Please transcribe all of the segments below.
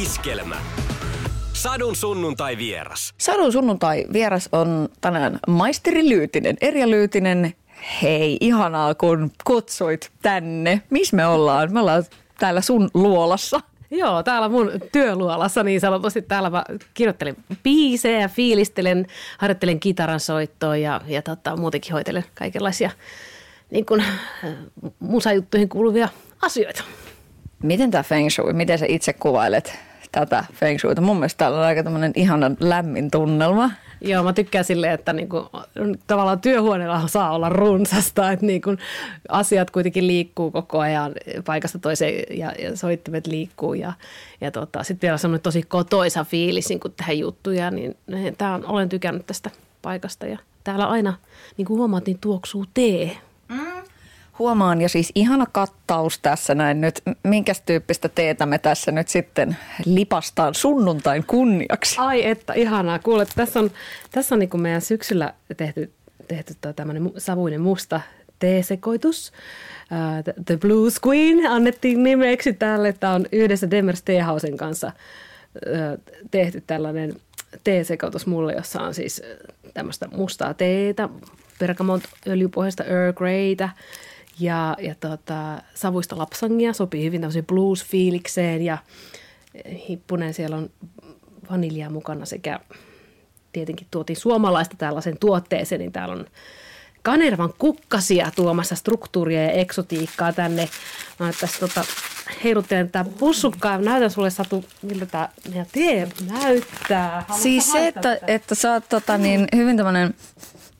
Iskelmä. Sadun sunnuntai vieras. Sadun sunnuntai vieras on tänään maisteri Lyytinen, Erja Lyytinen. Hei, ihanaa kun kutsuit tänne. Missä me ollaan? Me ollaan täällä sun luolassa. Joo, täällä mun työluolassa niin sanotusti. Täällä mä kirjoittelen biisejä, fiilistelen, harjoittelen kitaran soittoa ja, ja tota, muutenkin hoitelen kaikenlaisia niin kun, äh, musajuttuihin kuuluvia asioita. Miten tämä feng shui, miten sä itse kuvailet tätä feng shuita? Mun mielestä täällä on aika tämmöinen ihanan lämmin tunnelma. Joo, mä tykkään silleen, että niinku, tavallaan työhuoneella saa olla runsasta, että niinku, asiat kuitenkin liikkuu koko ajan paikasta toiseen ja, ja soittimet liikkuu ja, ja tota, sitten vielä semmoinen tosi kotoisa fiilis niin kun tähän juttuja, niin tää on, olen tykännyt tästä paikasta ja täällä aina, niin kuin huomaat, niin tuoksuu tee. Huomaan ja siis ihana kattaus tässä näin nyt. Minkäs tyyppistä teetä me tässä nyt sitten lipastaan sunnuntain kunniaksi? Ai että, ihanaa. Kuule, tässä on, tässä on niin meidän syksyllä tehty, tehty tämmöinen savuinen musta teesekoitus. Uh, The Blues Queen annettiin nimeksi tälle. Tämä on yhdessä Demers Teehausen kanssa tehty tällainen teesekoitus mulle, jossa on siis tämmöistä mustaa teetä, pergamont öljypohjaista Earl Greytä, ja, ja tota, savuista lapsangia sopii hyvin tämmöiseen blues-fiilikseen ja hippunen siellä on vaniljaa mukana sekä tietenkin tuotiin suomalaista tällaisen tuotteeseen, niin täällä on Kanervan kukkasia tuomassa struktuuria ja eksotiikkaa tänne. Mä tässä tota, heiluttelen tätä pussukkaa. Näytän sulle Satu, miltä tämä tee näyttää. Haluatko siis se, että, että sä oot tota, niin, hyvin tämmöinen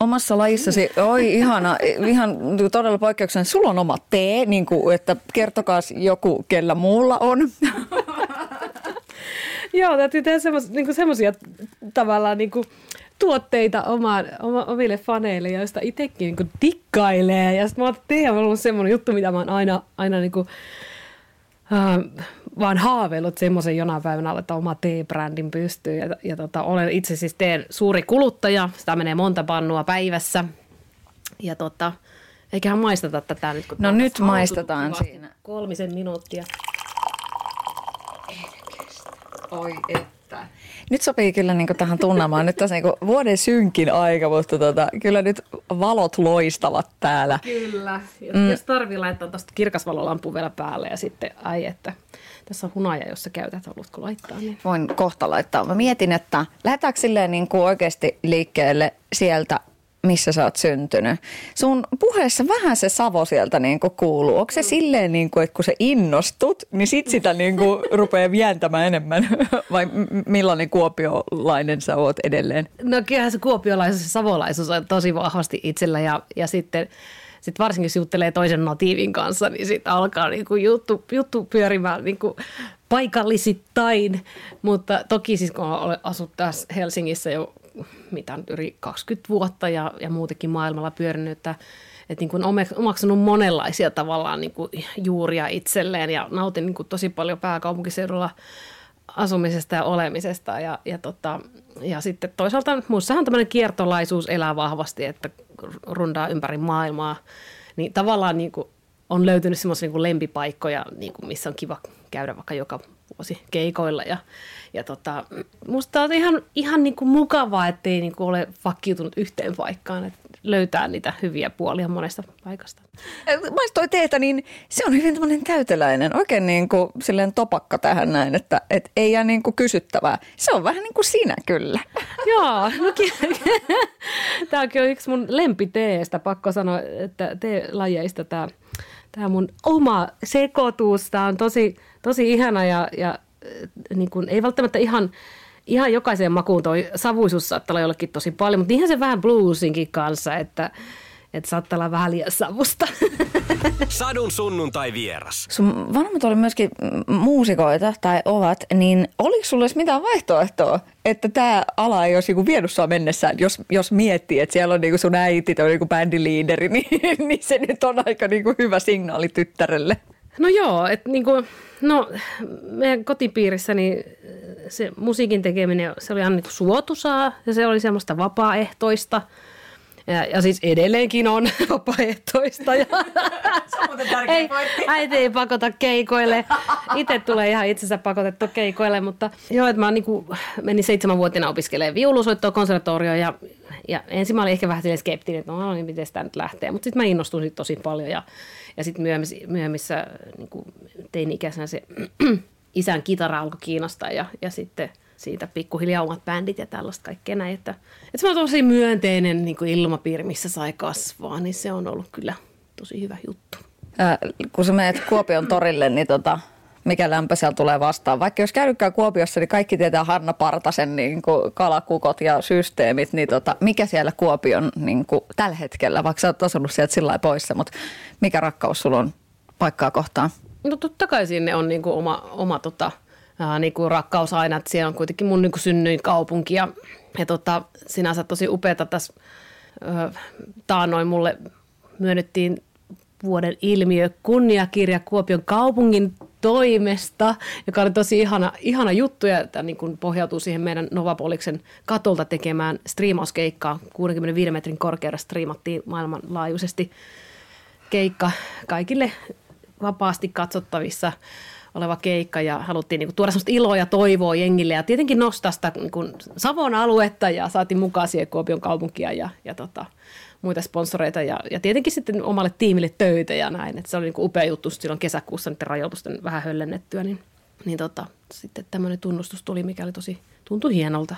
omassa lajissasi, oi ihana, ihan todella poikkeuksellinen. Sulla on oma tee, niin kuin, että kertokaa joku, kellä muulla on. Joo, täytyy tehdä niinku semmoisia tavallaan niin kuin, tuotteita omaan, oma, omille faneille, joista itsekin niin dikkailee. Ja sitten mä oon, tee on ollut semmoinen juttu, mitä mä oon aina, aina niin kuin, äh, vaan haaveillut semmoisen jonain päivänä että oma tee-brändin pystyy. Ja, ja tota, olen itse siis teen suuri kuluttaja. Sitä menee monta pannua päivässä. Ja tota, eiköhän maisteta tätä nyt. Kun no nyt maistetaan siinä. Kolmisen minuuttia. Oi että. Nyt sopii kyllä niin tähän tunnelmaan. Nyt tässä niin vuoden synkin aika, mutta tota, kyllä nyt valot loistavat täällä. Kyllä. Jos, mm. jos tarvii laittaa tuosta kirkasvalolampu vielä päälle ja sitten, ai että tässä on hunaja, jossa käytät, haluatko laittaa? Niin. Voin kohta laittaa. Mä mietin, että lähdetäänkö silleen niin kuin oikeasti liikkeelle sieltä missä sä oot syntynyt. Sun puheessa vähän se savo sieltä niin kuin kuuluu. Onko se silleen, niin kuin, että kun sä innostut, niin sit sitä niin kuin rupeaa vientämään enemmän? Vai millainen kuopiolainen sä oot edelleen? No kyllähän se kuopiolaisuus ja savolaisuus on tosi vahvasti itsellä ja, ja sitten sitten varsinkin jos juttelee toisen natiivin kanssa, niin sitten alkaa niinku juttu, juttu pyörimään niinku paikallisittain. Mutta toki siis kun olen asut tässä Helsingissä jo mitä yli 20 vuotta ja, ja muutenkin maailmalla pyörinyt, että, että niin kuin omaksunut monenlaisia tavallaan niin kuin juuria itselleen ja nautin niin kuin tosi paljon pääkaupunkiseudulla asumisesta ja olemisesta. Ja, ja, tota, ja sitten toisaalta muussahan tämmöinen kiertolaisuus elää vahvasti, että rundaa ympäri maailmaa. Niin tavallaan niin kuin on löytynyt semmoisia niin lempipaikkoja, niin kuin missä on kiva käydä vaikka joka vuosi keikoilla. Ja, ja tota, musta on ihan, ihan niin kuin mukavaa, ettei niin kuin ole vakkiutunut yhteen paikkaan, että löytää niitä hyviä puolia monesta paikasta. Maistoi teetä, niin se on hyvin tämmöinen täyteläinen, oikein niin kuin silleen topakka tähän näin, että, että ei jää niin kuin kysyttävää. Se on vähän niin kuin sinä kyllä. Joo, no tämäkin on yksi mun lempiteestä, pakko sanoa, että tee-lajeista tämä, tämä mun oma sekoitus, tämä on tosi, tosi ihana ja, ja niin kuin, ei välttämättä ihan, ihan jokaiseen makuun toi savuisuus saattaa olla jollekin tosi paljon, mutta ihan se vähän bluesinkin kanssa, että, että saattaa olla vähän liian savusta. Sadun sunnuntai vieras. Sun vanhemmat oli myöskin muusikoita tai ovat, niin oliko sulla edes mitään vaihtoehtoa, että tämä ala ei olisi niinku vienyt sua mennessään, jos, jos miettii, että siellä on niinku sun äiti tai niinku bändiliideri, niin, niin se nyt on aika niinku hyvä signaali tyttärelle. No joo, että niinku, no meidän kotipiirissä niin se musiikin tekeminen, se oli aina niin suotusaa ja se oli semmoista vapaaehtoista. Ja, ja siis edelleenkin on vapaaehtoista. Ja ei, äiti ei pakota keikoille. Itse tulee ihan itsensä pakotettu keikoille, mutta joo, että mä niinku, menin seitsemänvuotina opiskelemaan viulusoittoa konservatorioon ja, ja ensin mä olin ehkä vähän skeptinen, että no niin, miten sitä nyt lähtee, mutta sitten mä innostuin tosi paljon ja, ja sitten myöhemmissä, myöhemmissä niin teini-ikäisenä se isän kitara alkoi kiinnostaa ja, ja sitten siitä pikkuhiljaa omat bändit ja tällaista kaikkea näin. Että, että se on tosi myönteinen niin kuin ilmapiiri, missä sai kasvaa, niin se on ollut kyllä tosi hyvä juttu. Ää, kun sä menet Kuopion torille, niin tota, mikä lämpö siellä tulee vastaan. Vaikka jos käynytkään Kuopiossa, niin kaikki tietää Hanna Partasen niin kuin kalakukot ja systeemit, niin tota, mikä siellä Kuopion niin kuin, tällä hetkellä, vaikka sä oot asunut sieltä sillä poissa, mutta mikä rakkaus sulla on paikkaa kohtaan? No totta kai sinne on niin kuin oma, oma tota, ää, niin kuin rakkaus aina, että siellä on kuitenkin mun niin kuin synnyin kaupunki ja, ja tota, sinänsä tosi upeata tässä taannoin mulle myönnettiin vuoden ilmiö kunniakirja Kuopion kaupungin toimesta, joka oli tosi ihana, ihana juttu ja että niin kuin pohjautuu siihen meidän Novapoliksen katolta tekemään striimauskeikkaa. 65 metrin korkeudessa striimattiin maailmanlaajuisesti keikka kaikille vapaasti katsottavissa oleva keikka ja haluttiin niin kuin, tuoda sellaista iloa ja toivoa jengille ja tietenkin nostaa sitä niin kuin, Savon aluetta ja saatiin mukaan siihen Kuopion kaupunkia ja, ja tota, muita sponsoreita ja, ja tietenkin sitten omalle tiimille töitä ja näin. Et se oli niin kuin upea juttu silloin kesäkuussa niiden rajoitusten vähän höllennettyä, niin, niin tota, sitten tämmöinen tunnustus tuli, mikä oli tosi, tuntui hienolta.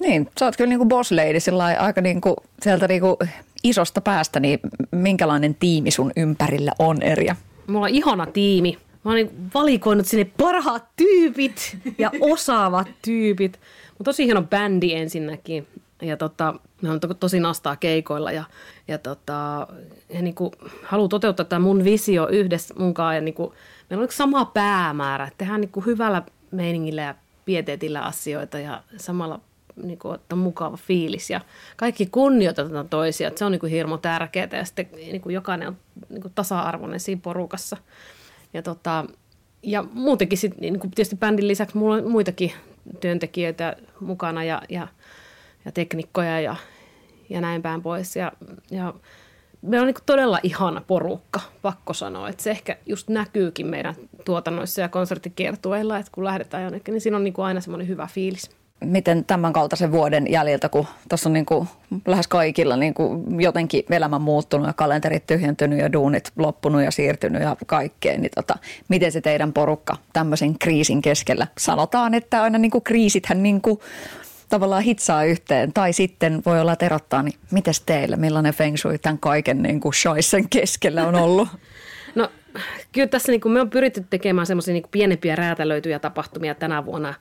Niin, sä oot kyllä niin kuin boss lady, sillä aika niin kuin sieltä niin kuin isosta päästä, niin minkälainen tiimi sun ympärillä on Erja? Mulla on ihana tiimi. Mä oon niin valikoinut sinne parhaat tyypit ja osaavat tyypit. Mutta tosi hieno bändi ensinnäkin. Ja tota, me on to, tosi nastaa keikoilla ja, ja, tota, ja niin kuin, haluan toteuttaa tämä mun visio yhdessä munkaan. Ja niin kuin, meillä on sama päämäärä, tehdään niin kuin hyvällä meiningillä ja pieteetillä asioita ja samalla niin kuin, että on mukava fiilis ja kaikki kunnioitetaan toisia. Että se on niin kuin hirmo tärkeää ja sitten niin kuin jokainen on niin kuin tasa-arvoinen siinä porukassa. Ja, tota, ja muutenkin sit, niin kuin tietysti bändin lisäksi mulla on muitakin työntekijöitä mukana ja, ja, ja teknikkoja ja, ja näin päin pois. Ja, ja me on niin todella ihana porukka, pakko sanoa. Että se ehkä just näkyykin meidän tuotannoissa ja konserttikiertueilla, että kun lähdetään jonnekin, niin siinä on niin aina semmoinen hyvä fiilis miten tämän kaltaisen vuoden jäljiltä, kun tuossa on niin kuin lähes kaikilla niin kuin jotenkin elämä muuttunut ja kalenterit tyhjentynyt ja duunit loppunut ja siirtynyt ja kaikkeen, niin tota, miten se teidän porukka tämmöisen kriisin keskellä? Sanotaan, että aina niin kuin kriisithän niin kuin tavallaan hitsaa yhteen tai sitten voi olla, että erottaa, niin miten teille, millainen feng shui tämän kaiken niin kuin shoisen keskellä on ollut? No kyllä tässä niin kuin me on pyritty tekemään semmoisia niin pienempiä räätälöityjä tapahtumia tänä vuonna,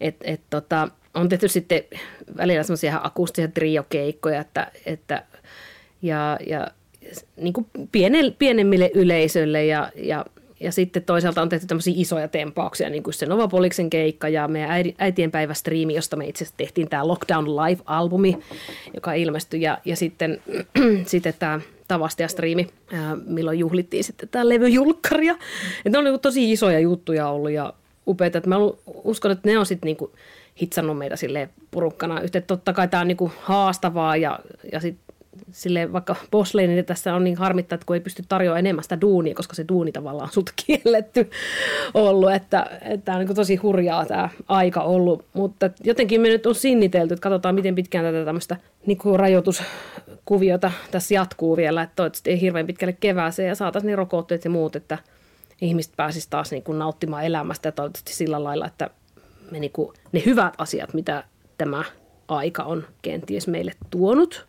että et, tota, on tehty sitten välillä semmoisia akustisia triokeikkoja, että, että ja, ja niin kuin piene, pienemmille yleisölle ja, ja, ja sitten toisaalta on tehty tämmöisiä isoja tempauksia, niin kuin se Novapoliksen keikka ja meidän äitienpäivästriimi, josta me itse asiassa tehtiin tämä Lockdown Live-albumi, joka ilmestyi ja, ja sitten, sitten tämä Tavastia-striimi, milloin juhlittiin sitten tämä levyjulkkaria. Ne on niin tosi isoja juttuja ollut ja upeita, että mä uskon, että ne on sitten niinku hitsannut meitä sille porukkana. Yhteen totta kai tämä on niinku haastavaa ja, ja sitten sille vaikka Bosley, niin tässä on niin harmittaa, että kun ei pysty tarjoamaan enemmän sitä duunia, koska se duuni tavallaan on sut kielletty ollut, että, että tämä on niin tosi hurjaa tämä aika ollut, mutta jotenkin me nyt on sinnitelty, että katsotaan miten pitkään tätä tämmöistä niin rajoituskuviota tässä jatkuu vielä, että toivottavasti ei hirveän pitkälle kevääseen ja saataisiin ne rokotteet ja muut, että ihmiset pääsisivät taas niin kuin nauttimaan elämästä ja toivottavasti sillä lailla, että me niin kuin, ne hyvät asiat, mitä tämä aika on kenties meille tuonut,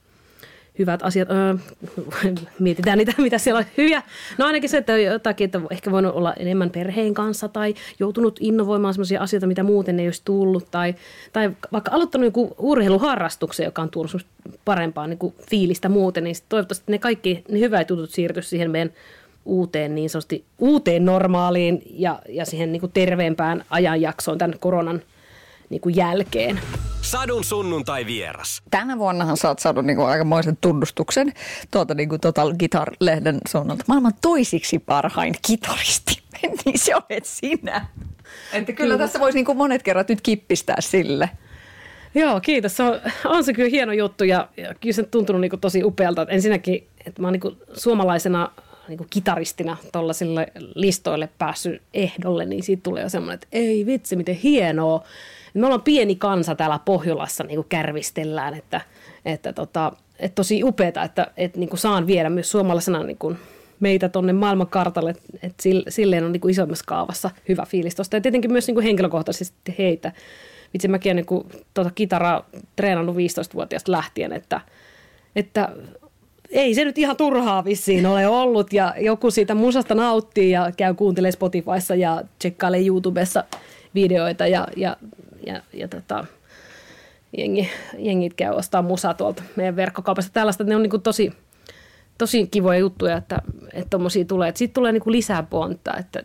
hyvät asiat, öö, mietitään niitä, mitä siellä on hyviä. No ainakin se, että jotakin, että ehkä voinut olla enemmän perheen kanssa tai joutunut innovoimaan sellaisia asioita, mitä muuten ei olisi tullut. Tai, tai vaikka aloittanut joku urheiluharrastuksen, joka on tuonut parempaa niin kuin fiilistä muuten, niin toivottavasti ne kaikki ne hyvät jutut siirtyisi siihen meidän uuteen niin sanotusti uuteen normaaliin ja, ja siihen niin kuin terveempään ajanjaksoon tämän koronan niin kuin jälkeen. Sadun sunnuntai vieras. Tänä vuonnahan sä oot saanut niin kuin aikamoisen tunnustuksen tuota niin kuin Total Guitar-lehden suunnalta. Maailman toisiksi parhain kitaristi. niin se olet sinä. Että kyllä, kyllä. tässä voisi niin kuin monet kerrat nyt kippistää sille. Joo, kiitos. Se on, on se kyllä hieno juttu ja, ja kyllä se on tuntunut niin tosi upealta. Ensinnäkin, että mä oon niin suomalaisena niin kitaristina tuollaisille listoille päässyt ehdolle, niin siitä tulee jo semmoinen, että ei vitsi, miten hienoa. Me ollaan pieni kansa täällä Pohjolassa, niin kuin kärvistellään, että, että, tota, että tosi upeaa, että, että niin kuin saan viedä myös suomalaisena niin kuin meitä tuonne maailmankartalle, että silleen on niin kuin isommassa kaavassa hyvä fiilis tuosta. Ja tietenkin myös niin kuin henkilökohtaisesti heitä. Vitsi mäkin olen niin kuin, tuota kitaraa treenannut 15-vuotiaasta lähtien, että, että ei se nyt ihan turhaa vissiin ole ollut ja joku siitä musasta nauttii ja käy kuuntelemaan Spotifyssa ja tsekkailee YouTubessa videoita ja, ja, ja, ja tota, jengi, jengit käy ostaa musaa tuolta meidän verkkokaupasta. Tällaista ne on niin tosi, tosi kivoja juttuja, että tuommoisia että tulee. Siitä tulee niin lisää pontta, että,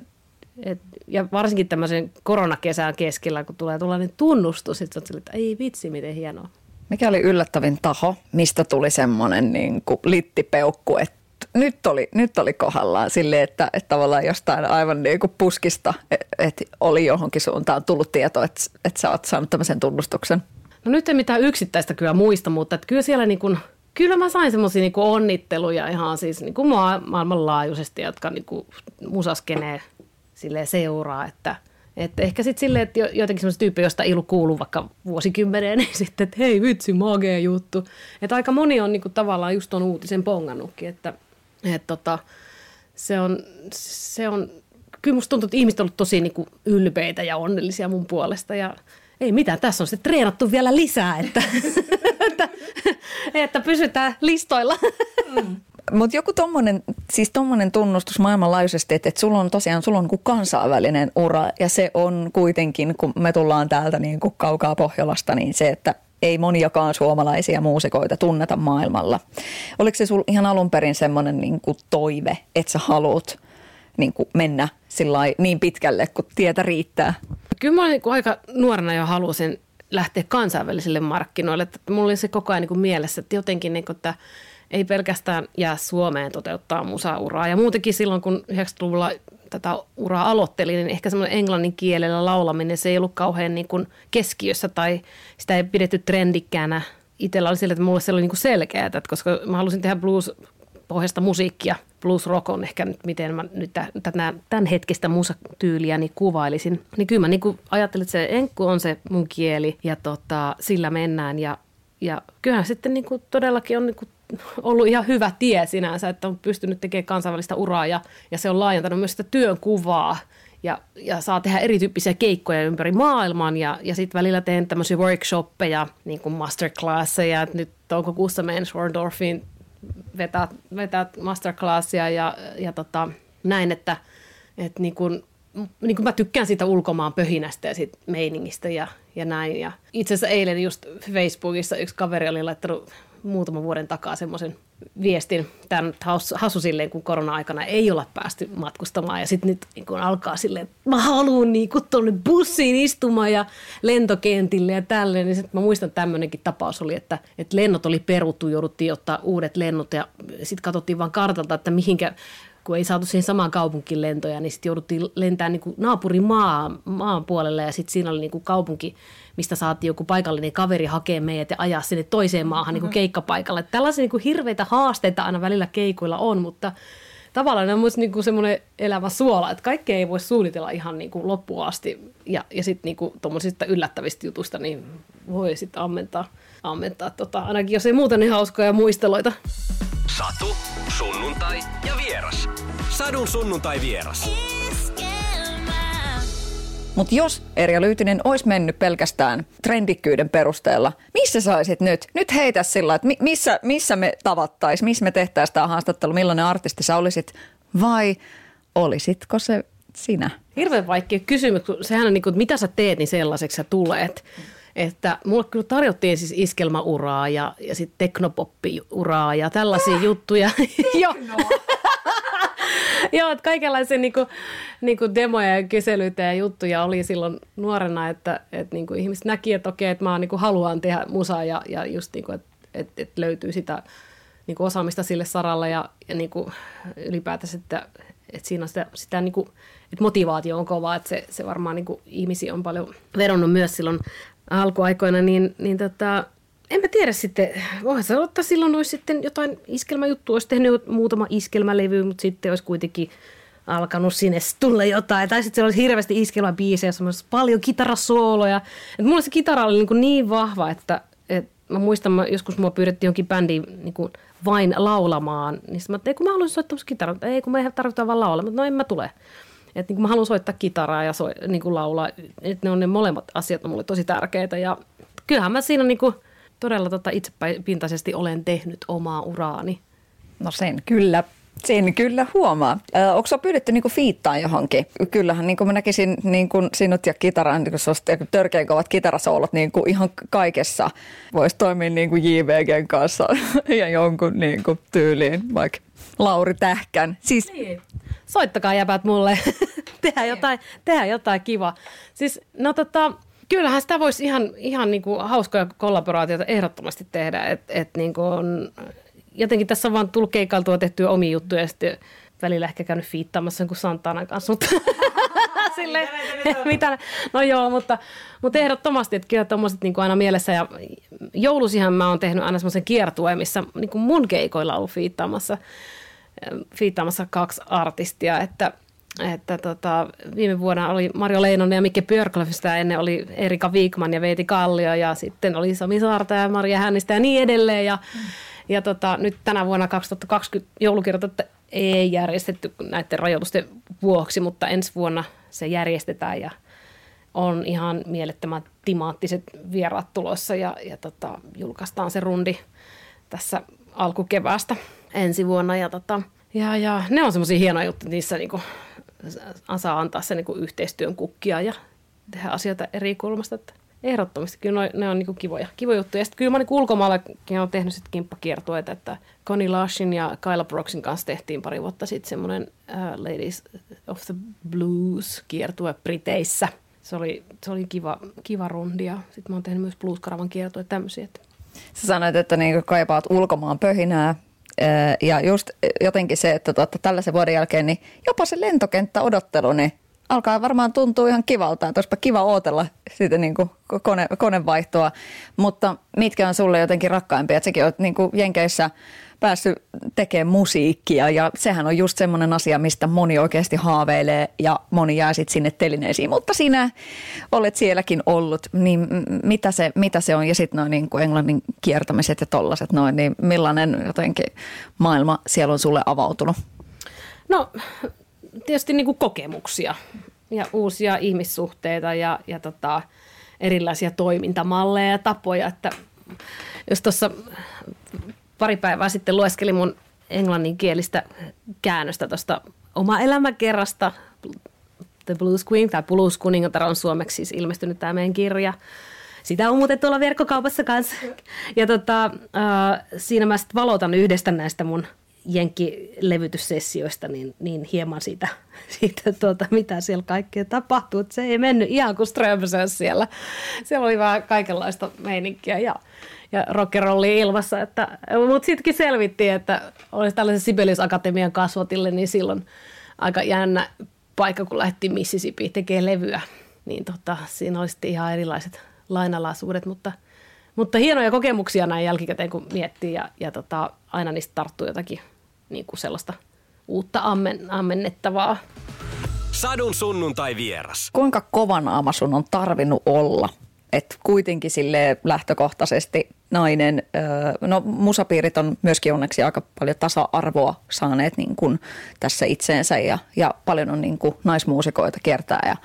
et, ja varsinkin tämmöisen koronakesän keskellä, kun tulee tällainen tunnustus, että, että ei vitsi, miten hienoa. Mikä oli yllättävin taho, mistä tuli semmoinen niin kuin littipeukku, että nyt oli, nyt oli kohdallaan sille, että, että tavallaan jostain aivan niin kuin puskista, että oli johonkin suuntaan tullut tieto, että, että sä oot saanut tämmöisen tunnustuksen? No nyt ei mitään yksittäistä kyllä muista, mutta että kyllä siellä niin kuin, kyllä mä sain semmoisia niin onnitteluja ihan siis niin kuin maailmanlaajuisesti, jotka niin kuin musaskenee seuraa, että – että ehkä sitten silleen, että jotenkin semmoista tyyppiä, josta ei ollut kuullut vaikka vuosikymmeneen, niin sitten, että hei vitsi, magea juttu. Että aika moni on niinku tavallaan just tuon uutisen pongannutkin, että et tota, se on, se on, kyllä musta tuntuu, että ihmiset on ollut tosi niinku ylpeitä ja onnellisia mun puolesta ja ei mitään, tässä on se treenattu vielä lisää, että, että, että pysytään listoilla. Mm. Mutta joku tommonen, siis tommonen tunnustus maailmanlaajuisesti, että, että sulla on tosiaan sulla on niin kansainvälinen ura ja se on kuitenkin, kun me tullaan täältä niin kuin kaukaa Pohjolasta, niin se, että ei moniakaan suomalaisia muusikoita tunneta maailmalla. Oliko se sulla ihan alun perin semmoinen niin kuin toive, että sä haluat niin kuin mennä niin pitkälle, kun tietä riittää? Kyllä mä niin aika nuorena jo halusin lähteä kansainvälisille markkinoille. Että mulla oli se koko ajan niin kuin mielessä, että jotenkin niin kuin, että ei pelkästään jää Suomeen toteuttaa musauraa. Ja muutenkin silloin, kun 90-luvulla tätä uraa aloittelin, niin ehkä semmoinen englannin kielellä laulaminen, se ei ollut kauhean niin kuin keskiössä tai sitä ei pidetty trendikkäänä. Itsellä oli sillä, että mulle se oli niin kuin selkeää, että koska mä halusin tehdä blues pohjasta musiikkia. Blues rock on ehkä nyt, miten mä nyt tämän hetkistä musatyyliä niin kuvailisin. Niin kyllä mä niin ajattelin, että se enkku on se mun kieli ja tota, sillä mennään. Ja, ja kyllähän sitten niin kuin todellakin on niin kuin ollut ihan hyvä tie sinänsä, että on pystynyt tekemään kansainvälistä uraa ja, ja se on laajentanut myös sitä työnkuvaa ja, ja saa tehdä erityyppisiä keikkoja ympäri maailman ja, ja sitten välillä teen tämmöisiä workshoppeja, niin kuin masterclasseja, että nyt toukokuussa menen Schorndorfiin vetää, vetää masterclassia ja, ja tota, näin, että, että niin kuin, niin kuin mä tykkään siitä ulkomaan pöhinästä ja siitä meiningistä ja, ja näin. Ja itse asiassa eilen just Facebookissa yksi kaveri oli laittanut muutaman vuoden takaa semmoisen viestin, tämän hassu silleen, kun korona-aikana ei olla päästy matkustamaan. Ja sitten nyt niin kun alkaa silleen, mä haluan niin tuonne bussiin istumaan ja lentokentille ja tälleen, niin sitten mä muistan tämmöinenkin tapaus oli, että, että lennot oli peruttu, jouduttiin ottaa uudet lennot ja sitten katsottiin vaan kartalta, että mihinkä kun ei saatu siihen samaan kaupunkiin lentoja, niin sitten jouduttiin lentämään niin naapurimaan maan puolelle ja sitten siinä oli niin kuin kaupunki, mistä saatiin joku paikallinen kaveri hakea meidät ja ajaa sinne toiseen maahan niin kuin mm-hmm. keikkapaikalle. Tällaisia niin kuin hirveitä haasteita aina välillä keikoilla on, mutta tavallaan on myös niin semmoinen elävä suola, että kaikkea ei voi suunnitella ihan niin kuin loppuun asti. Ja, ja sitten niin tuommoisista yllättävistä jutusta niin voi sitten ammentaa, ammentaa tota, ainakin jos ei muuten niin hauskoja muisteloita. Satu, sunnuntai ja vieras. Sadun sunnuntai vieras. Mutta jos Erja Lyytinen olisi mennyt pelkästään trendikkyyden perusteella, missä saisit nyt? Nyt heitä sillä, että missä, missä me tavattaisiin, missä me tehtäisiin tämä haastattelu, millainen artisti sä olisit vai olisitko se sinä? Hirveän vaikea kysymys, kun sehän on niin kuin, että mitä sä teet, niin sellaiseksi sä tulet. Että mulle kyllä tarjottiin siis iskelmauraa ja, ja sitten teknopoppiuraa ja tällaisia juttuja. Joo. Joo, että kaikenlaisia niinku, niinku demoja ja kyselyitä ja juttuja oli silloin nuorena, että, että niinku ihmiset näki, että okei, että mä niinku haluan tehdä musaa ja, ja just niinku, että, että, että löytyy sitä niinku osaamista sille saralle ja, ja niinku ylipäätänsä, että, että siinä on sitä, sitä niinku, että motivaatio on kova, että se, se varmaan niinku ihmisiä on paljon vedonnut myös silloin alkuaikoina, niin, niin tota, en mä tiedä sitten, voihan se ottaa silloin olisi sitten jotain iskelmäjuttua, olisi tehnyt muutama iskelmälevy, mutta sitten olisi kuitenkin alkanut sinne tulla jotain. Tai sitten siellä olisi hirveästi iskelmäbiisejä, semmoisia paljon kitarasooloja. Et mulla se kitara oli niin, niin vahva, että, että mä muistan, mä, joskus mua pyydettiin jonkin bändiin niin kuin vain laulamaan. Niin mä että kun mä haluaisin soittaa kitaraa, ei kun me tarvitaan vaan laulaa. Mutta no en mä tule. Että niin mä haluan soittaa kitaraa ja so, niin kuin laulaa. Että ne on ne molemmat asiat on mulle tosi tärkeitä. Ja kyllähän mä siinä niin kuin todella tota itsepintaisesti olen tehnyt omaa uraani. No sen kyllä sen kyllä huomaa. Ö, onko sinua pyydetty niinku fiittaan johonkin? Kyllähän niin mä näkisin niinku sinut ja kitaran, niin kun törkeän kovat kitarasoolot niinku ihan kaikessa. Voisi toimia niinku JVGn kanssa ja jonkun niinku tyyliin, vaikka Lauri Tähkän. Siis... Niin. Soittakaa jäbät mulle. tehdään, jotain, tehdään jotain kiva. Siis, no tota, kyllähän sitä voisi ihan, ihan niinku hauskoja kollaboraatioita ehdottomasti tehdä. Että et niinku on jotenkin tässä on vaan tullut keikailtua tehtyä omia juttuja ja sitten välillä ehkä käynyt fiittaamassa jonkun Santanan kanssa, mutta sille, mitä, no joo, mutta, mutta ehdottomasti, että kyllä tuommoiset niin aina mielessä ja joulusihan mä oon tehnyt aina semmoisen kiertueen, missä niin kuin mun keikoilla on ollut fiittaamassa, fiittaamassa kaksi artistia, että että tota, viime vuonna oli Mario Leinonen ja Mikke Björklöfistä, ennen oli Erika Viikman ja Veeti Kallio ja sitten oli Sami Saarta ja Maria Hännistä ja niin edelleen ja mm ja tota, nyt tänä vuonna 2020 joulukirjoitetta ei järjestetty näiden rajoitusten vuoksi, mutta ensi vuonna se järjestetään ja on ihan mielettömän timaattiset vieraat tulossa ja, ja tota, julkaistaan se rundi tässä alkukeväästä ensi vuonna. Ja, tota, ja, ja ne on semmoisia hienoja juttuja, niissä niinku, saa antaa se niinku yhteistyön kukkia ja tehdä asioita eri kulmasta. Että Ehdottomasti. Kyllä ne, ne on niin kivoja, kivoja juttuja. Sitten kyllä mä niin ulkomaallakin olen tehnyt sitten kimppakiertueita, että Connie Lashin ja Kyla Broxin kanssa tehtiin pari vuotta sitten semmoinen uh, Ladies of the Blues kiertue Briteissä. Se oli, se oli kiva, kiva rundi ja sitten mä oon tehnyt myös blueskaravan kiertue tämmöisiä. Että. Sä sanoit, että niin kaipaat ulkomaan pöhinää ja just jotenkin se, että tuota, tällaisen vuoden jälkeen niin jopa se lentokenttä odottelu, niin alkaa varmaan tuntua ihan kivalta, että olisipa kiva ootella siitä niin kuin kone, konevaihtoa. Mutta mitkä on sulle jotenkin rakkaimpia? Että sekin olet niin Jenkeissä päässyt tekemään musiikkia ja sehän on just semmoinen asia, mistä moni oikeasti haaveilee ja moni jää sitten sinne telineisiin. Mutta sinä olet sielläkin ollut, niin mitä se, mitä se on? Ja sitten noin niin englannin kiertämiset ja tollaset noin, niin millainen jotenkin maailma siellä on sulle avautunut? No tietysti niin kuin kokemuksia ja uusia ihmissuhteita ja, ja tota, erilaisia toimintamalleja ja tapoja. Että jos tuossa pari päivää sitten lueskelin mun englanninkielistä käännöstä tuosta oma elämäkerrasta, The Blues Queen, tai Blues Kuningatar on suomeksi siis ilmestynyt tämä meidän kirja. Sitä on muuten tuolla verkkokaupassa kanssa. Ja tota, äh, siinä mä sitten valotan yhdestä näistä mun jenkkilevytyssessioista, niin, niin hieman siitä, siitä tuota, mitä siellä kaikkea tapahtuu. Se ei mennyt ihan kuin Strömsös siellä. Siellä oli vähän kaikenlaista meininkiä ja, ja rockerolli ilmassa. Että, mutta sittenkin selvittiin, että olisi tällaisen Sibelius Akatemian kasvatille, niin silloin aika jännä paikka, kun lähdettiin Mississippi tekemään levyä. Niin tota, siinä oli sitten ihan erilaiset lainalaisuudet, mutta, mutta hienoja kokemuksia näin jälkikäteen, kun miettii ja, ja tota, aina niistä tarttuu jotakin niin kuin sellaista uutta ammen, ammennettavaa. Sadun sunnuntai vieras. Kuinka kovan sun on tarvinnut olla? että kuitenkin sille lähtökohtaisesti nainen, no musapiirit on myöskin onneksi aika paljon tasa-arvoa saaneet niin kuin tässä itseensä ja, ja paljon on niin kuin naismuusikoita kiertää ja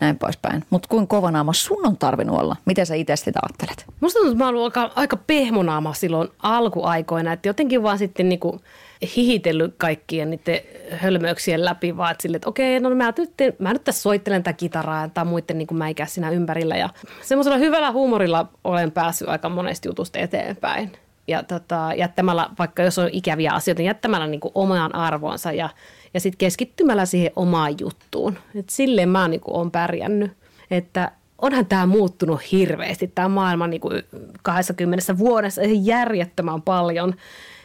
näin poispäin. Mutta kuinka kovanaama sun on tarvinnut olla? Miten sä itse sitä ajattelet? Musta tuntuu, että mä oon aika, aika pehmonaama silloin alkuaikoina, että jotenkin vaan sitten niin kuin – hihitellyt kaikkien niiden hölmöyksien läpi, vaan että, että okei, no mä nyt, mä nyt tässä soittelen tätä kitaraa tai muiden niin kuin mäikä siinä ympärillä. Ja semmoisella hyvällä huumorilla olen päässyt aika monesti jutusta eteenpäin. Ja tota, jättämällä, vaikka jos on ikäviä asioita, niin jättämällä niin kuin omaan arvoonsa ja, ja sitten keskittymällä siihen omaan juttuun. Et silleen mä niin olen pärjännyt. Että onhan tämä muuttunut hirveästi, tämä maailma niin kuin 20 vuodessa ihan järjettömän paljon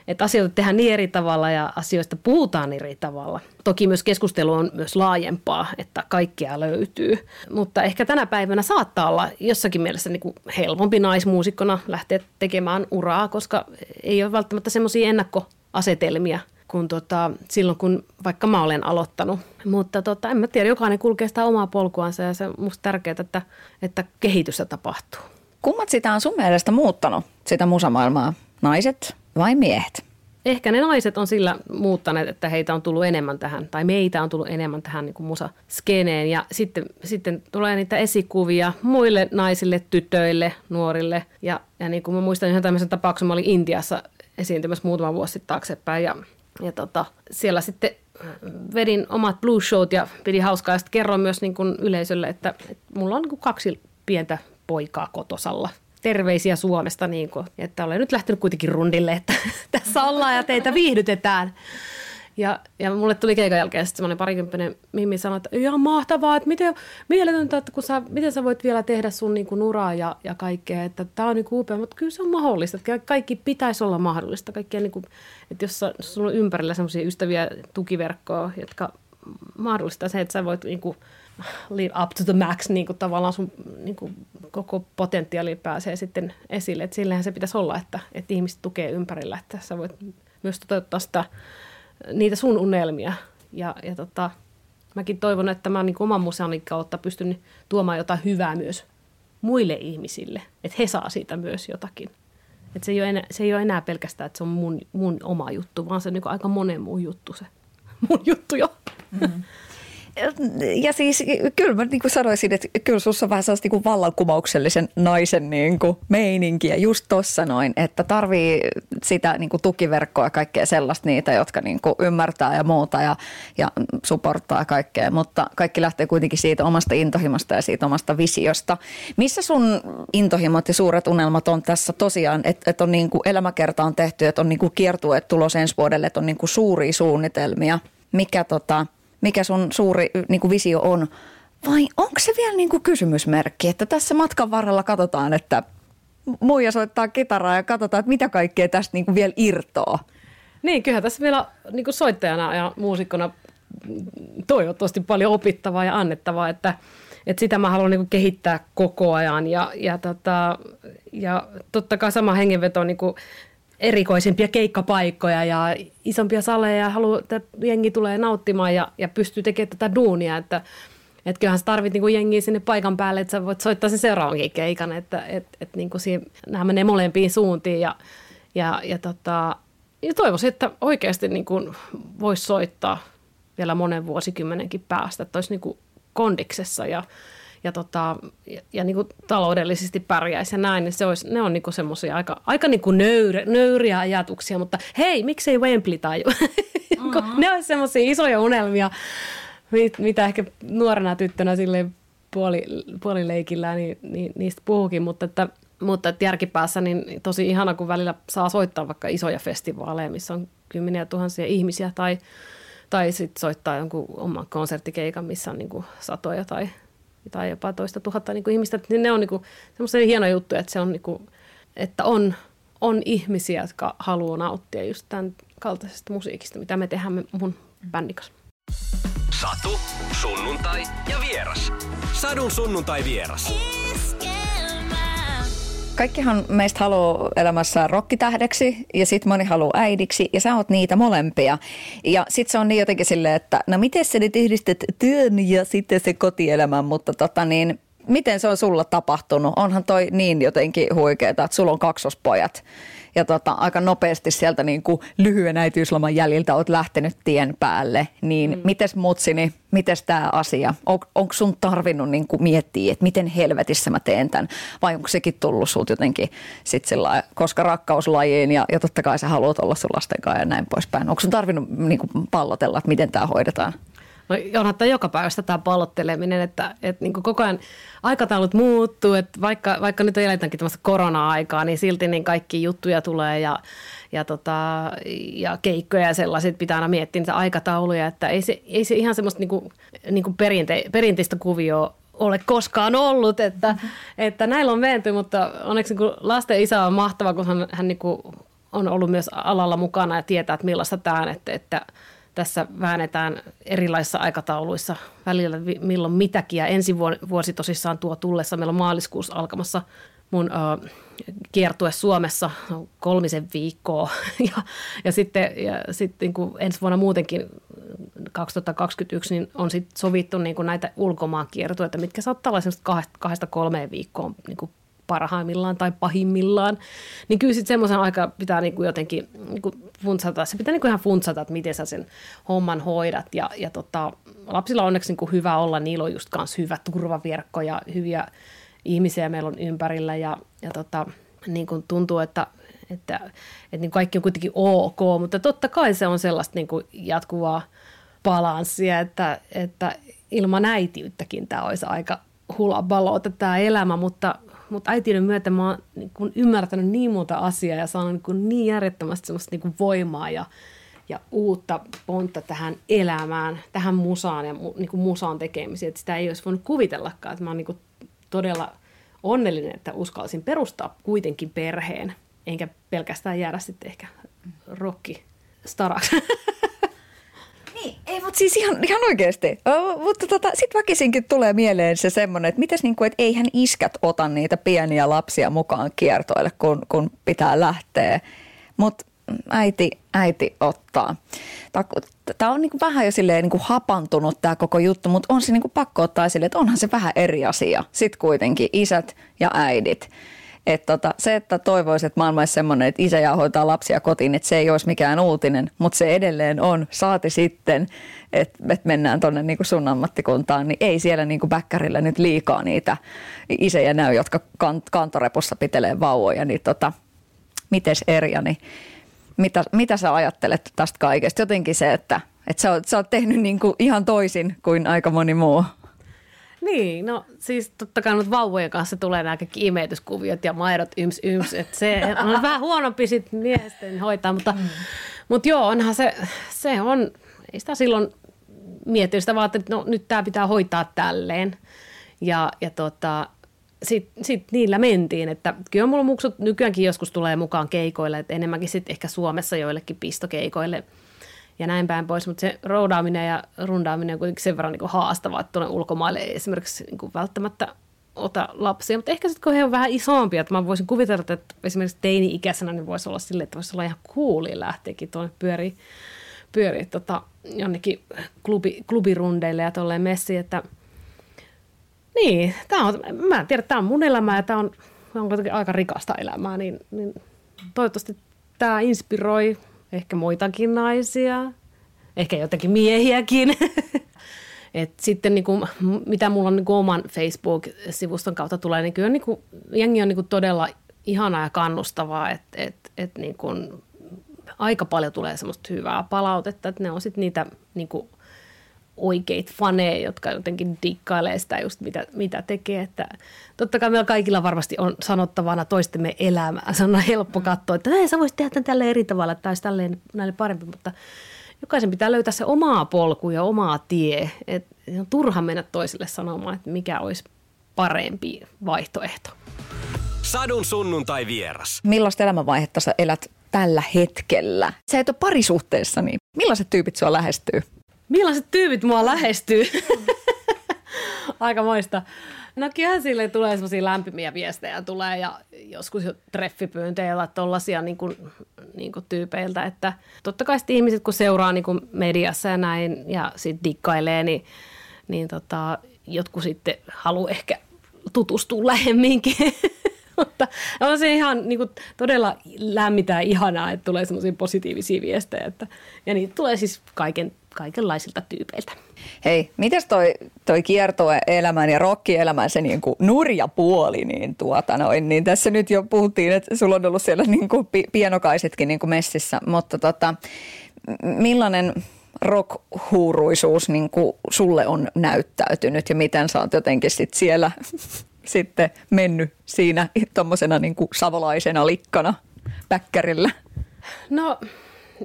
että asioita tehdään niin eri tavalla ja asioista puhutaan eri tavalla. Toki myös keskustelu on myös laajempaa, että kaikkea löytyy. Mutta ehkä tänä päivänä saattaa olla jossakin mielessä niin kuin helpompi naismuusikkona lähteä tekemään uraa, koska ei ole välttämättä semmoisia ennakkoasetelmia kuin tota, silloin, kun vaikka mä olen aloittanut. Mutta tota, en mä tiedä, jokainen kulkee sitä omaa polkuansa ja se on musta tärkeää, että, että kehitystä tapahtuu. Kummat sitä on sun mielestä muuttanut, sitä musamaailmaa? Naiset vai miehet? Ehkä ne naiset on sillä muuttaneet, että heitä on tullut enemmän tähän, tai meitä on tullut enemmän tähän niin kuin musaskeneen. Ja sitten, sitten tulee niitä esikuvia muille naisille, tytöille, nuorille. Ja, ja niin kuin mä muistan ihan tämmöisen tapauksen, mä olin Intiassa esiintymässä muutama vuosi sitten taaksepäin. Ja, ja tota, siellä sitten vedin omat blues showt ja pidi hauskaa. Ja sitten kerroin myös niin kuin yleisölle, että, että mulla on niin kuin kaksi pientä poikaa kotosalla – terveisiä Suomesta, niin kuin, että olen nyt lähtenyt kuitenkin rundille, että tässä ollaan ja teitä viihdytetään. Ja, ja mulle tuli keikan jälkeen sitten semmoinen parikymppinen Mimmi sanoi, että ihan mahtavaa, että miten, mieletöntä, että kun sä, miten sä voit vielä tehdä sun niin kuin uraa ja, ja kaikkea, että tämä on niin kuin upea, mutta kyllä se on mahdollista, että kaikki pitäisi olla mahdollista. Kaikkea niin kuin, että jos, sulla on ympärillä semmoisia ystäviä tukiverkkoa, jotka mahdollistaa se, että sä voit niin kuin, live up to the max, niin kuin tavallaan sun niin kuin koko potentiaali pääsee sitten esille. Että sillähän se pitäisi olla, että, että ihmiset tukee ympärillä, että sä voit myös toteuttaa sitä, niitä sun unelmia. Ja, ja tota, mäkin toivon, että mä niin oman museoni kautta pystyn tuomaan jotain hyvää myös muille ihmisille, että he saa siitä myös jotakin. Että se, ei ole enää, se ei ole enää pelkästään, että se on mun, mun oma juttu, vaan se on niin aika monen muun juttu se mun juttu jo. Mm ja siis kyllä mä niin kuin sanoisin, että kyllä sussa on vähän sellaista niin vallankumouksellisen naisen niin kuin meininkiä just tossa noin, että tarvii sitä niin kuin tukiverkkoa ja kaikkea sellaista niitä, jotka niin kuin ymmärtää ja muuta ja, ja supporttaa kaikkea, mutta kaikki lähtee kuitenkin siitä omasta intohimosta ja siitä omasta visiosta. Missä sun intohimot ja suuret unelmat on tässä tosiaan, että, että on niin kuin elämäkerta on tehty, että on niin kuin kiertueet tulos ensi vuodelle, että on niin kuin suuria suunnitelmia. Mikä tota, mikä sun suuri niin kuin visio on, vai onko se vielä niin kuin kysymysmerkki, että tässä matkan varrella katsotaan, että muija soittaa kitaraa ja katsotaan, että mitä kaikkea tästä niin kuin vielä irtoaa. Niin, kyllä tässä vielä niin kuin soittajana ja muusikkona toivottavasti paljon opittavaa ja annettavaa, että, että sitä mä haluan niin kehittää koko ajan ja, ja, tota, ja totta kai sama hengenveto niin kuin erikoisempia keikkapaikkoja ja isompia saleja ja haluaa, että jengi tulee nauttimaan ja, ja pystyy tekemään tätä duunia, että että kyllähän sä tarvit niinku jengiä sinne paikan päälle, että sä voit soittaa sen seuraavankin keikan, että et, et niinku siinä, nämä menee molempiin suuntiin ja, ja, ja, tota, ja toivoisin, että oikeasti niinku voisi soittaa vielä monen vuosikymmenenkin päästä, että olisi niinku kondiksessa ja, ja, tota, ja, ja niin kuin taloudellisesti pärjäisi ja näin, niin se olisi, ne on niin semmoisia aika, aika niin kuin nöyr, nöyriä ajatuksia, mutta hei, miksei Wembley taju? Mm-hmm. ne on semmoisia isoja unelmia, mit, mitä ehkä nuorena tyttönä sille puoli, puolileikillä niin, niin, niistä puhukin, mutta että mutta että järkipäässä niin tosi ihana, kun välillä saa soittaa vaikka isoja festivaaleja, missä on kymmeniä tuhansia ihmisiä, tai, tai sitten soittaa jonkun oman konserttikeikan, missä on niin kuin satoja tai tai jopa toista tuhatta niin kuin ihmistä. Niin ne on niin kuin, semmoisia hieno juttu, että, se on, niin kuin, että on, on ihmisiä, jotka haluaa nauttia just tämän kaltaisesta musiikista, mitä me tehdään mun bändin kanssa. Satu, sunnuntai ja vieras. Sadun sunnuntai vieras. Kaikkihan meistä haluaa elämässä rokkitähdeksi ja sitten moni haluaa äidiksi ja sä oot niitä molempia. Ja sitten se on niin jotenkin silleen, että no miten sä nyt yhdistät työn ja sitten se kotielämän, mutta tota niin, miten se on sulla tapahtunut? Onhan toi niin jotenkin huikeeta, että sulla on kaksospojat ja tota, aika nopeasti sieltä niin kuin lyhyen äitiysloman jäljiltä oot lähtenyt tien päälle, niin mm. mites mutsini, mites tämä asia? On, onko sun tarvinnut niin kuin miettiä, että miten helvetissä mä teen tämän vai onko sekin tullut sut jotenkin sit sillä koska rakkauslajiin ja, ja totta kai sä haluat olla sun lasten kanssa ja näin poispäin. Onko sun tarvinnut niin kuin pallotella, että miten tämä hoidetaan? No onhan tämä joka päivästä tämä pallotteleminen, että, että niin koko ajan aikataulut muuttuu, että vaikka, vaikka nyt eletäänkin tämmöistä korona-aikaa, niin silti niin kaikki juttuja tulee ja, ja, tota, ja keikkoja ja sellaiset pitää aina miettiä niitä aikatauluja, että ei se, ei se ihan semmoista niin kuin, niin kuin perinte, perinteistä kuvioa ole koskaan ollut, että, mm-hmm. että näillä on menty, mutta onneksi niin lasten isä on mahtava, kun hän, hän niin kuin on ollut myös alalla mukana ja tietää, että millaista tämä on, että, että tässä väännetään erilaisissa aikatauluissa välillä milloin mitäkin. Ja ensi vuosi tosissaan tuo tullessa. Meillä on maaliskuussa alkamassa mun uh, kiertue Suomessa kolmisen viikkoa. ja, ja sitten, ja sitten niin kuin ensi vuonna muutenkin 2021 niin on sit sovittu niin kuin näitä ulkomaan kiertueita, mitkä saattaa olla kahdesta, kahdesta kolmeen viikkoon niin kuin parhaimmillaan tai pahimmillaan, niin kyllä sitten semmoisen aika pitää niinku jotenkin niinku funtsata, se pitää niinku ihan funtsata, että miten sä sen homman hoidat. Ja, ja tota, lapsilla on onneksi niinku hyvä olla, niillä on just kanssa hyvä turvaverkko ja hyviä ihmisiä meillä on ympärillä. Ja, ja tota, niin kuin tuntuu, että, että, että niin kaikki on kuitenkin ok, mutta totta kai se on sellaista niin kuin jatkuvaa balanssia, että, että ilman äitiyttäkin tämä olisi aika hulabaloota tämä elämä, mutta mutta äitiyden myötä mä oon niin kun ymmärtänyt niin monta asiaa ja saanut niin, niin järjettömästi semmoista niin voimaa ja, ja uutta pontta tähän elämään, tähän musaan ja niin kuin musaan tekemiseen, että sitä ei olisi voinut kuvitellakaan, että mä oon niin todella onnellinen, että uskalsin perustaa kuitenkin perheen, enkä pelkästään jäädä sitten ehkä rokki staraksi. Niin, ei, mutta siis ihan, ihan oikeasti. O, mutta tota, sitten väkisinkin tulee mieleen se semmoinen, että mitäs niin kuin, että eihän iskät ota niitä pieniä lapsia mukaan kiertoille, kun, kun pitää lähteä. Mutta äiti, äiti ottaa. Tämä on niin kuin vähän jo silleen niin kuin hapantunut tämä koko juttu, mutta on se niin kuin pakko ottaa esille, että onhan se vähän eri asia. Sitten kuitenkin isät ja äidit. Että tota, se, että toivoisin, että maailma olisi semmoinen, että isä ja hoitaa lapsia kotiin, että se ei olisi mikään uutinen, mutta se edelleen on. Saati sitten, että, että mennään tuonne niin sun ammattikuntaan, niin ei siellä niin bäkkärillä nyt liikaa niitä isejä näy, jotka kant- kantorepussa pitelee vauvoja. Niin tota, mites Erja, niin mitä, mitä sä ajattelet tästä kaikesta? Jotenkin se, että, että sä, oot, sä oot tehnyt niin kuin ihan toisin kuin aika moni muu. Niin, no siis totta kai nyt vauvojen kanssa tulee nämä kaikki imetyskuviot ja maidot yms yms, että se on vähän huonompi sitten miesten hoitaa, mutta, mm. mutta joo, onhan se, se on, ei sitä silloin miettiä sitä vaan, että no, nyt tämä pitää hoitaa tälleen. Ja, ja tota, sitten sit niillä mentiin, että kyllä mulla muksut nykyäänkin joskus tulee mukaan keikoille, että enemmänkin sitten ehkä Suomessa joillekin pistokeikoille – ja näin päin pois, mutta se roudaaminen ja rundaaminen on kuitenkin sen verran niin haastavaa, että tuonne ulkomaille ei esimerkiksi niin kuin välttämättä ota lapsia, mutta ehkä sitten kun he on vähän isompia, että mä voisin kuvitella, että esimerkiksi teini-ikäisenä niin voisi olla silleen, että voisi olla ihan cooli lähteekin tuonne pyöri, pyöri tota, jonnekin klubi, klubirundeille ja tolleen messiin, että niin, tämä on, mä en tiedä, tämä on mun elämä ja tämä on, on kuitenkin aika rikasta elämää, niin, niin toivottavasti tämä inspiroi ehkä muitakin naisia, ehkä jotakin miehiäkin. Et sitten niin kuin, mitä mulla on niin oman Facebook-sivuston kautta tulee, niin kyllä niin kuin, jengi on niin kuin todella ihanaa ja kannustavaa, että et, et niin aika paljon tulee semmoista hyvää palautetta, että ne on sitten niitä niin oikeita faneja, jotka jotenkin dikkailee sitä just mitä, mitä tekee. Että totta kai meillä kaikilla varmasti on sanottavana toistemme elämää. Se on helppo mm. katsoa, että näin sä voisit tehdä tämän tälle eri tavalla tai tälleen näille parempi, mutta jokaisen pitää löytää se omaa polku ja omaa tie. Et on turha mennä toisille sanomaan, että mikä olisi parempi vaihtoehto. Sadun sunnuntai vieras. Millaista elämänvaihetta sä elät tällä hetkellä? Sä et ole parisuhteessa, niin millaiset tyypit sua lähestyy? Millaiset tyypit mua lähestyy? Aika moista. No kyllähän sille tulee semmoisia lämpimiä viestejä tulee ja joskus jo treffipyynteillä tollaisia niin kuin, niin kuin tyypeiltä, että totta kai ihmiset kun seuraa niin kuin mediassa ja näin ja sitten dikkailee, niin, niin tota, jotkut sitten haluaa ehkä tutustua lähemminkin. Mutta on se ihan niin kuin, todella lämmitää ihanaa, että tulee semmoisia positiivisia viestejä. Että, ja niitä tulee siis kaiken kaikenlaisilta tyypeiltä. Hei, mitäs toi, toi kiertoelämän ja rokkielämän se niin kuin nurja puoli, niin, tuota noin, niin tässä nyt jo puhuttiin, että sulla on ollut siellä niin kuin pienokaisetkin niin kuin messissä, mutta tota, millainen rockhuuruisuus niin kuin sulle on näyttäytynyt ja miten sä oot jotenkin sit siellä sitten mennyt siinä tuommoisena niin savolaisena likkana päkkärillä? No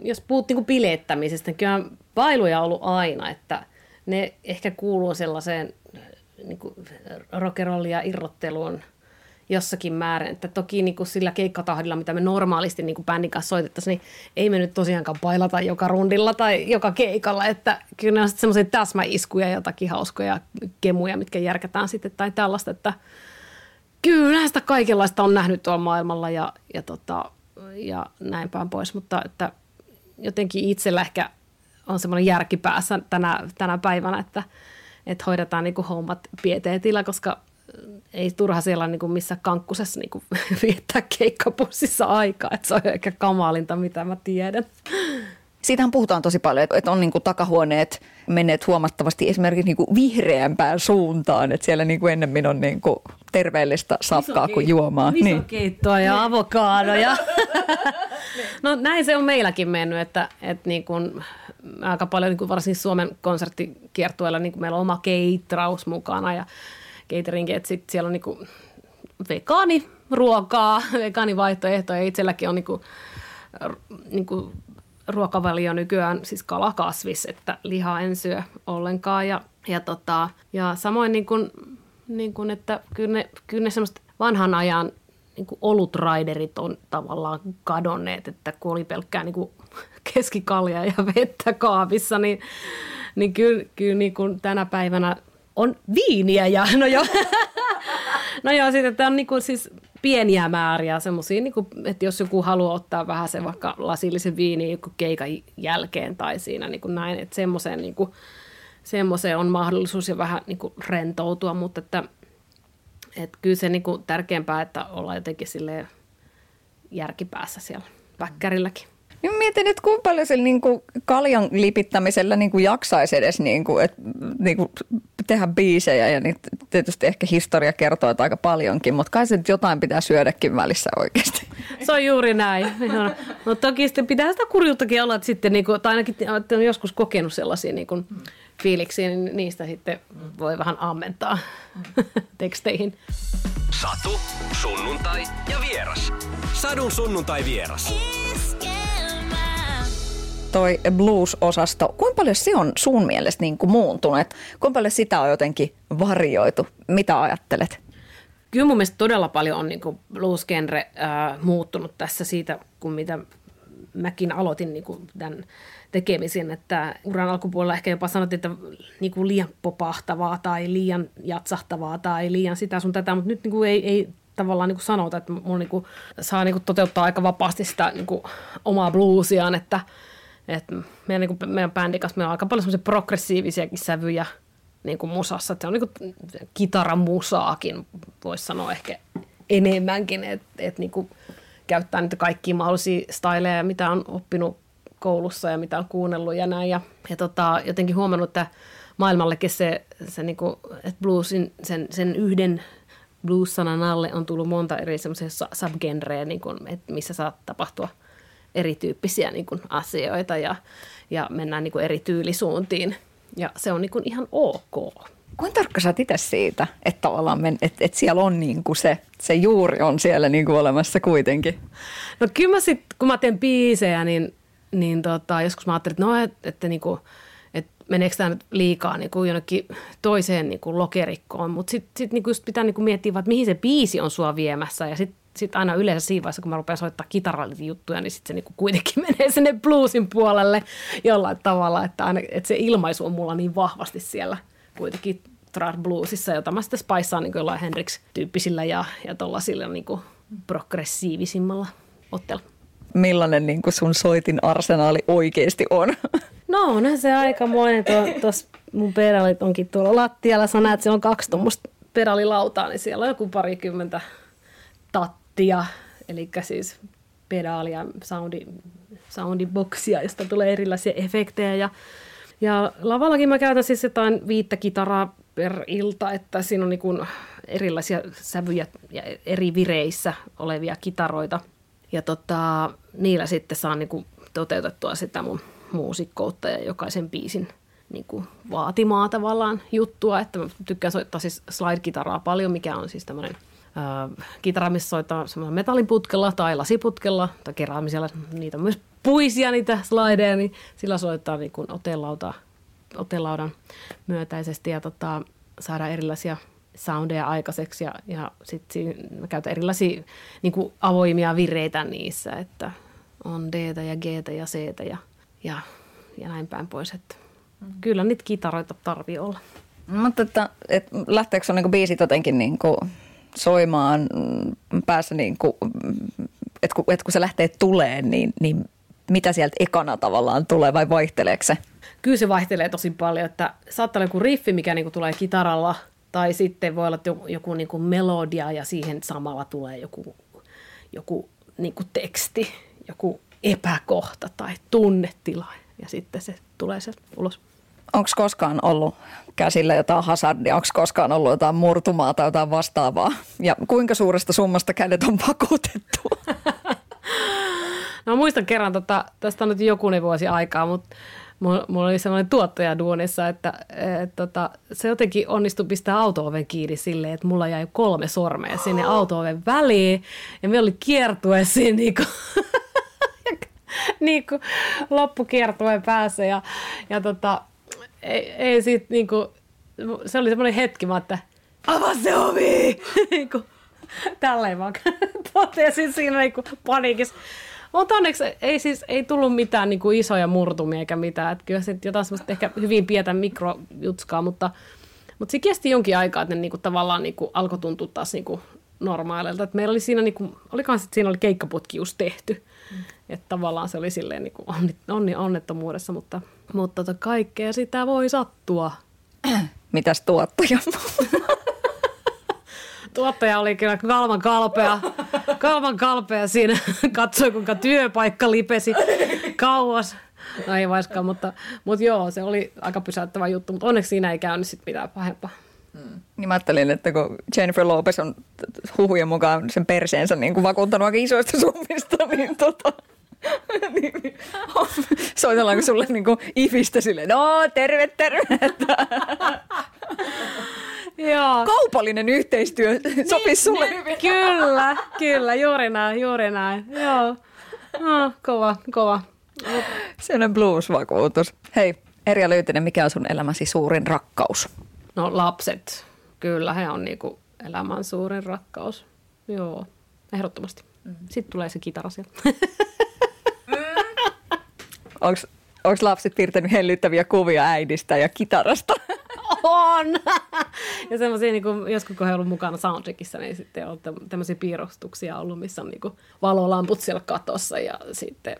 jos puhut niin bilettämisestä, niin kyllä bailuja on ollut aina, että ne ehkä kuuluu sellaiseen niin kuin rockerolli ja irrotteluun jossakin määrin. Että toki niin kuin sillä keikkatahdilla, mitä me normaalisti niin kuin bändin kanssa soitettaisiin, niin ei me nyt tosiaankaan pailata joka rundilla tai joka keikalla. Että kyllä ne on sitten semmoisia täsmäiskuja ja jotakin hauskoja kemuja, mitkä järkätään sitten tai tällaista. Että kyllä sitä kaikenlaista on nähnyt tuolla maailmalla ja, ja, tota, ja näin päin pois. Mutta että jotenkin itsellä ehkä on semmoinen järki päässä tänä, tänä päivänä, että, että hoidetaan niin kuin hommat pieteetillä, koska ei turha siellä niin kuin missä kankkusessa niin kuin viettää keikkapussissa aikaa, että se on ehkä kamalinta, mitä mä tiedän. Siitähän puhutaan tosi paljon, että on niin kuin takahuoneet menneet huomattavasti esimerkiksi niin kuin vihreämpään suuntaan, että siellä niin kuin ennemmin on niin kuin terveellistä safkaa kuin juomaa. Niin. keittoa ja avokaadoja. no näin se on meilläkin mennyt, että, että niin kuin aika paljon niin kuin varsinkin Suomen konserttikiertueella niin kuin meillä on oma keitraus mukana ja cateringi, että sit siellä on niinku vegaaniruokaa, vegaanivaihtoehtoja. Itselläkin on niinku, niinku ruokavalio nykyään siis kalakasvis, että lihaa en syö ollenkaan. Ja, ja, tota, ja samoin niin kuin, niin kuin, että kyllä ne, kyllä ne semmoista vanhan ajan niin kuin olutraiderit on tavallaan kadonneet, että kun oli pelkkää niin kuin keskikalja ja vettä kaapissa, niin, niin kyllä, kyllä niin kuin tänä päivänä on viiniä ja no joo. no joo, sitten että on niinku siis pieniä määriä semmoisia, niinku, että jos joku haluaa ottaa vähän se vaikka lasillisen viini joku keikan jälkeen tai siinä niinku näin, että semmoiseen, niinku, semmoiseen on mahdollisuus jo vähän niinku rentoutua, mutta että, että kyllä se niinku tärkeämpää, että ollaan jotenkin silleen järkipäässä siellä väkkärilläkin. Niin mietin, että kuinka paljon sillä niin kuin kaljan lipittämisellä niin kuin jaksaisi edes niin kuin, että, niin kuin tehdä biisejä ja niin tietysti ehkä historia kertoo että aika paljonkin, mutta kai se nyt jotain pitää syödäkin välissä oikeasti. Se on juuri näin. No, no toki sitten pitää sitä kurjuuttakin olla, että sitten niin kuin, tai ainakin että on joskus kokenut sellaisia niin kuin, fiiliksiä, niin niistä sitten voi vähän ammentaa teksteihin. Satu, sunnuntai ja vieras. Sadun sunnuntai vieras toi blues-osasto, kuinka paljon se on sun mielestä niin kuin muuntunut? Kuinka paljon sitä on jotenkin varjoitu? Mitä ajattelet? Kyllä mun mielestä todella paljon on niin blues-genre äh, muuttunut tässä siitä, kun mitä mäkin aloitin niin kuin tämän tekemisen, että uran alkupuolella ehkä jopa sanottiin, että niin kuin liian popahtavaa tai liian jatsahtavaa tai liian sitä sun tätä, mutta nyt niin kuin ei, ei tavallaan niin kuin sanota, että mun niin kuin saa niin kuin toteuttaa aika vapaasti sitä niin kuin omaa bluesiaan, että – et meidän, niin kuin, meidän bändin kanssa meillä on aika paljon semmoisia progressiivisiakin sävyjä niin kuin musassa. Et se on niin kuin kitaramusaakin, voisi sanoa ehkä enemmänkin, että et niin käyttää niitä kaikkia mahdollisia styleja, mitä on oppinut koulussa ja mitä on kuunnellut ja näin. Ja, ja tota, jotenkin huomannut, että maailmallekin se, se niin kuin, että bluesin, sen, sen yhden blues-sanan alle on tullut monta eri semmoisia subgenreä, niin kuin, että missä saa tapahtua – erityyppisiä niin kuin asioita ja, ja mennään niin kuin eri tyylisuuntiin. Ja se on niin kuin ihan ok. Kuinka tarkka sä itse siitä, että tavallaan men, että, että siellä on niin kuin se, se juuri on siellä niin kuin olemassa kuitenkin? No kyllä mä sit, kun mä teen biisejä, niin, niin tota, joskus mä ajattelin, että no, että, että niin kuin, että meneekö tämä nyt liikaa niin kuin jonnekin toiseen niin kuin lokerikkoon, mutta sitten sit, niin pitää niin kuin miettiä, että mihin se biisi on sua viemässä ja sitten sitten aina yleensä siinä vaiheessa, kun mä rupean soittaa kitarallisia niin sitten se niinku kuitenkin menee sinne bluesin puolelle jollain tavalla, että, aina, että se ilmaisu on mulla niin vahvasti siellä kuitenkin trad bluesissa, jota mä sitten spaissaan niin jollain Hendrix-tyyppisillä ja, ja tuollaisilla niin progressiivisimmalla otteella. Millainen niin kuin sun soitin arsenaali oikeasti on? No on se aikamoinen. Tuossa mun pedalit onkin tuolla lattialla. Sä näet, että siellä on kaksi tuommoista pedalilautaa, niin siellä on joku parikymmentä soundboxia, eli siis pedaalia, soundi, soundiboxia, josta tulee erilaisia efektejä. Ja, ja lavallakin mä käytän siis jotain viittä kitaraa per ilta, että siinä on niin erilaisia sävyjä ja eri vireissä olevia kitaroita. Ja tota, niillä sitten saan niin toteutettua sitä mun muusikkoutta ja jokaisen biisin niin kuin vaatimaa tavallaan juttua, että mä tykkään soittaa siis slide-kitaraa paljon, mikä on siis tämmöinen – kitara, missä soittaa metalliputkella tai lasiputkella tai keräämisellä, niitä on myös puisia niitä slideja, niin sillä soittaa niin kuin otelauta, otelaudan myötäisesti ja tota, saada erilaisia soundeja aikaiseksi ja, ja sitten käytän erilaisia niin kuin avoimia vireitä niissä, että on d ja g ja c ja, ja, ja näin päin pois. Että mm. Kyllä niitä kitaroita tarvii olla. Mutta että, että lähteekö sun niin biisit jotenkin niin kuin soimaan päässä, niin kuin, että, kun, että kun se lähtee tuleen, niin, niin mitä sieltä ekana tavallaan tulee vai vaihteleeko se? Kyllä se vaihtelee tosi paljon, että saattaa olla joku riffi, mikä niin kuin tulee kitaralla, tai sitten voi olla joku, joku niin kuin melodia ja siihen samalla tulee joku, joku niin kuin teksti, joku epäkohta tai tunnetila ja sitten se tulee se ulos. Onko koskaan ollut käsillä jotain hazardia, onko koskaan ollut jotain murtumaa tai jotain vastaavaa? Ja kuinka suuresta summasta kädet on vakuutettu? no muistan kerran, tota, tästä on nyt jokunen vuosi aikaa, mutta mulla oli sellainen tuottaja duunissa, että et, tota, se jotenkin onnistui pistää auto-oven kiinni silleen, että mulla jäi kolme sormea sinne auto-oven väliin ja me oli kiertue siinä niinku, niinku loppukiertueen päässä ja, ja tota, ei, ei sit niinku, se oli semmoinen hetki, mä että avaa se ovi! niinku, tälleen vaan totesin siinä niinku paniikissa. Mutta onneksi ei siis ei tullut mitään niin kuin isoja murtumia eikä mitään. Että kyllä se jotain semmoista ehkä hyvin pientä mikrojutskaa, mutta, mutta se kesti jonkin aikaa, että ne niin kuin tavallaan niin kuin alkoi tuntua taas niin kuin normaaleilta. Että meillä oli siinä, niin kuin, olikohan sitten siinä oli keikkaputki just tehty. Että tavallaan se oli silleen niin kuin onni, onni, onnettomuudessa, mutta, mutta tota kaikkea sitä voi sattua. Mitäs tuottaja? Tuottaja oli kyllä kalman kalpea, kalman kalpea siinä. Katsoi, kuinka työpaikka lipesi kauas. No ei vaiskaan, mutta, mutta joo, se oli aika pysäyttävä juttu, mutta onneksi siinä ei käynyt sit mitään pahempaa. Hmm. Niin mä ajattelin, että kun Jennifer Lopez on huhujen mukaan sen perseensä niin kuin vakuuttanut aika isoista summista, niin tota, soitellaanko sulle niin kuin ifistä silleen, no terve, terve. Joo. Kaupallinen yhteistyö niin, sopisi sulle hyvin. Kyllä, kyllä, juuri näin, juuri näin. Joo. No, kova, kova. Sellainen blues-vakuutus. Hei, Erja Lyytinen, mikä on sun elämäsi suurin rakkaus? No lapset. Kyllä, he on niinku elämän suurin rakkaus. Joo, ehdottomasti. Mm. Sitten tulee se kitara. Onko lapset piirtänyt hellyttäviä kuvia äidistä ja kitarasta? on! ja semmoisia, niin kuin, joskus kun he ollut mukana soundcheckissa, niin sitten on tämmöisiä piirustuksia ollut, missä on niin kuin, valolamput siellä katossa ja sitten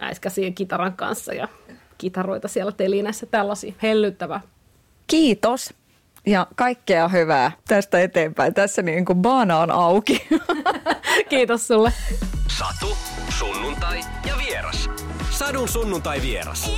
äiskäsiä kitaran kanssa ja kitaroita siellä telinässä, tällaisia. Hellyttävä. Kiitos ja kaikkea hyvää tästä eteenpäin. Tässä niin kuin baana on auki. Kiitos sulle. Satu, sunnuntai ja vieras. Sadun sunnuntai vieras.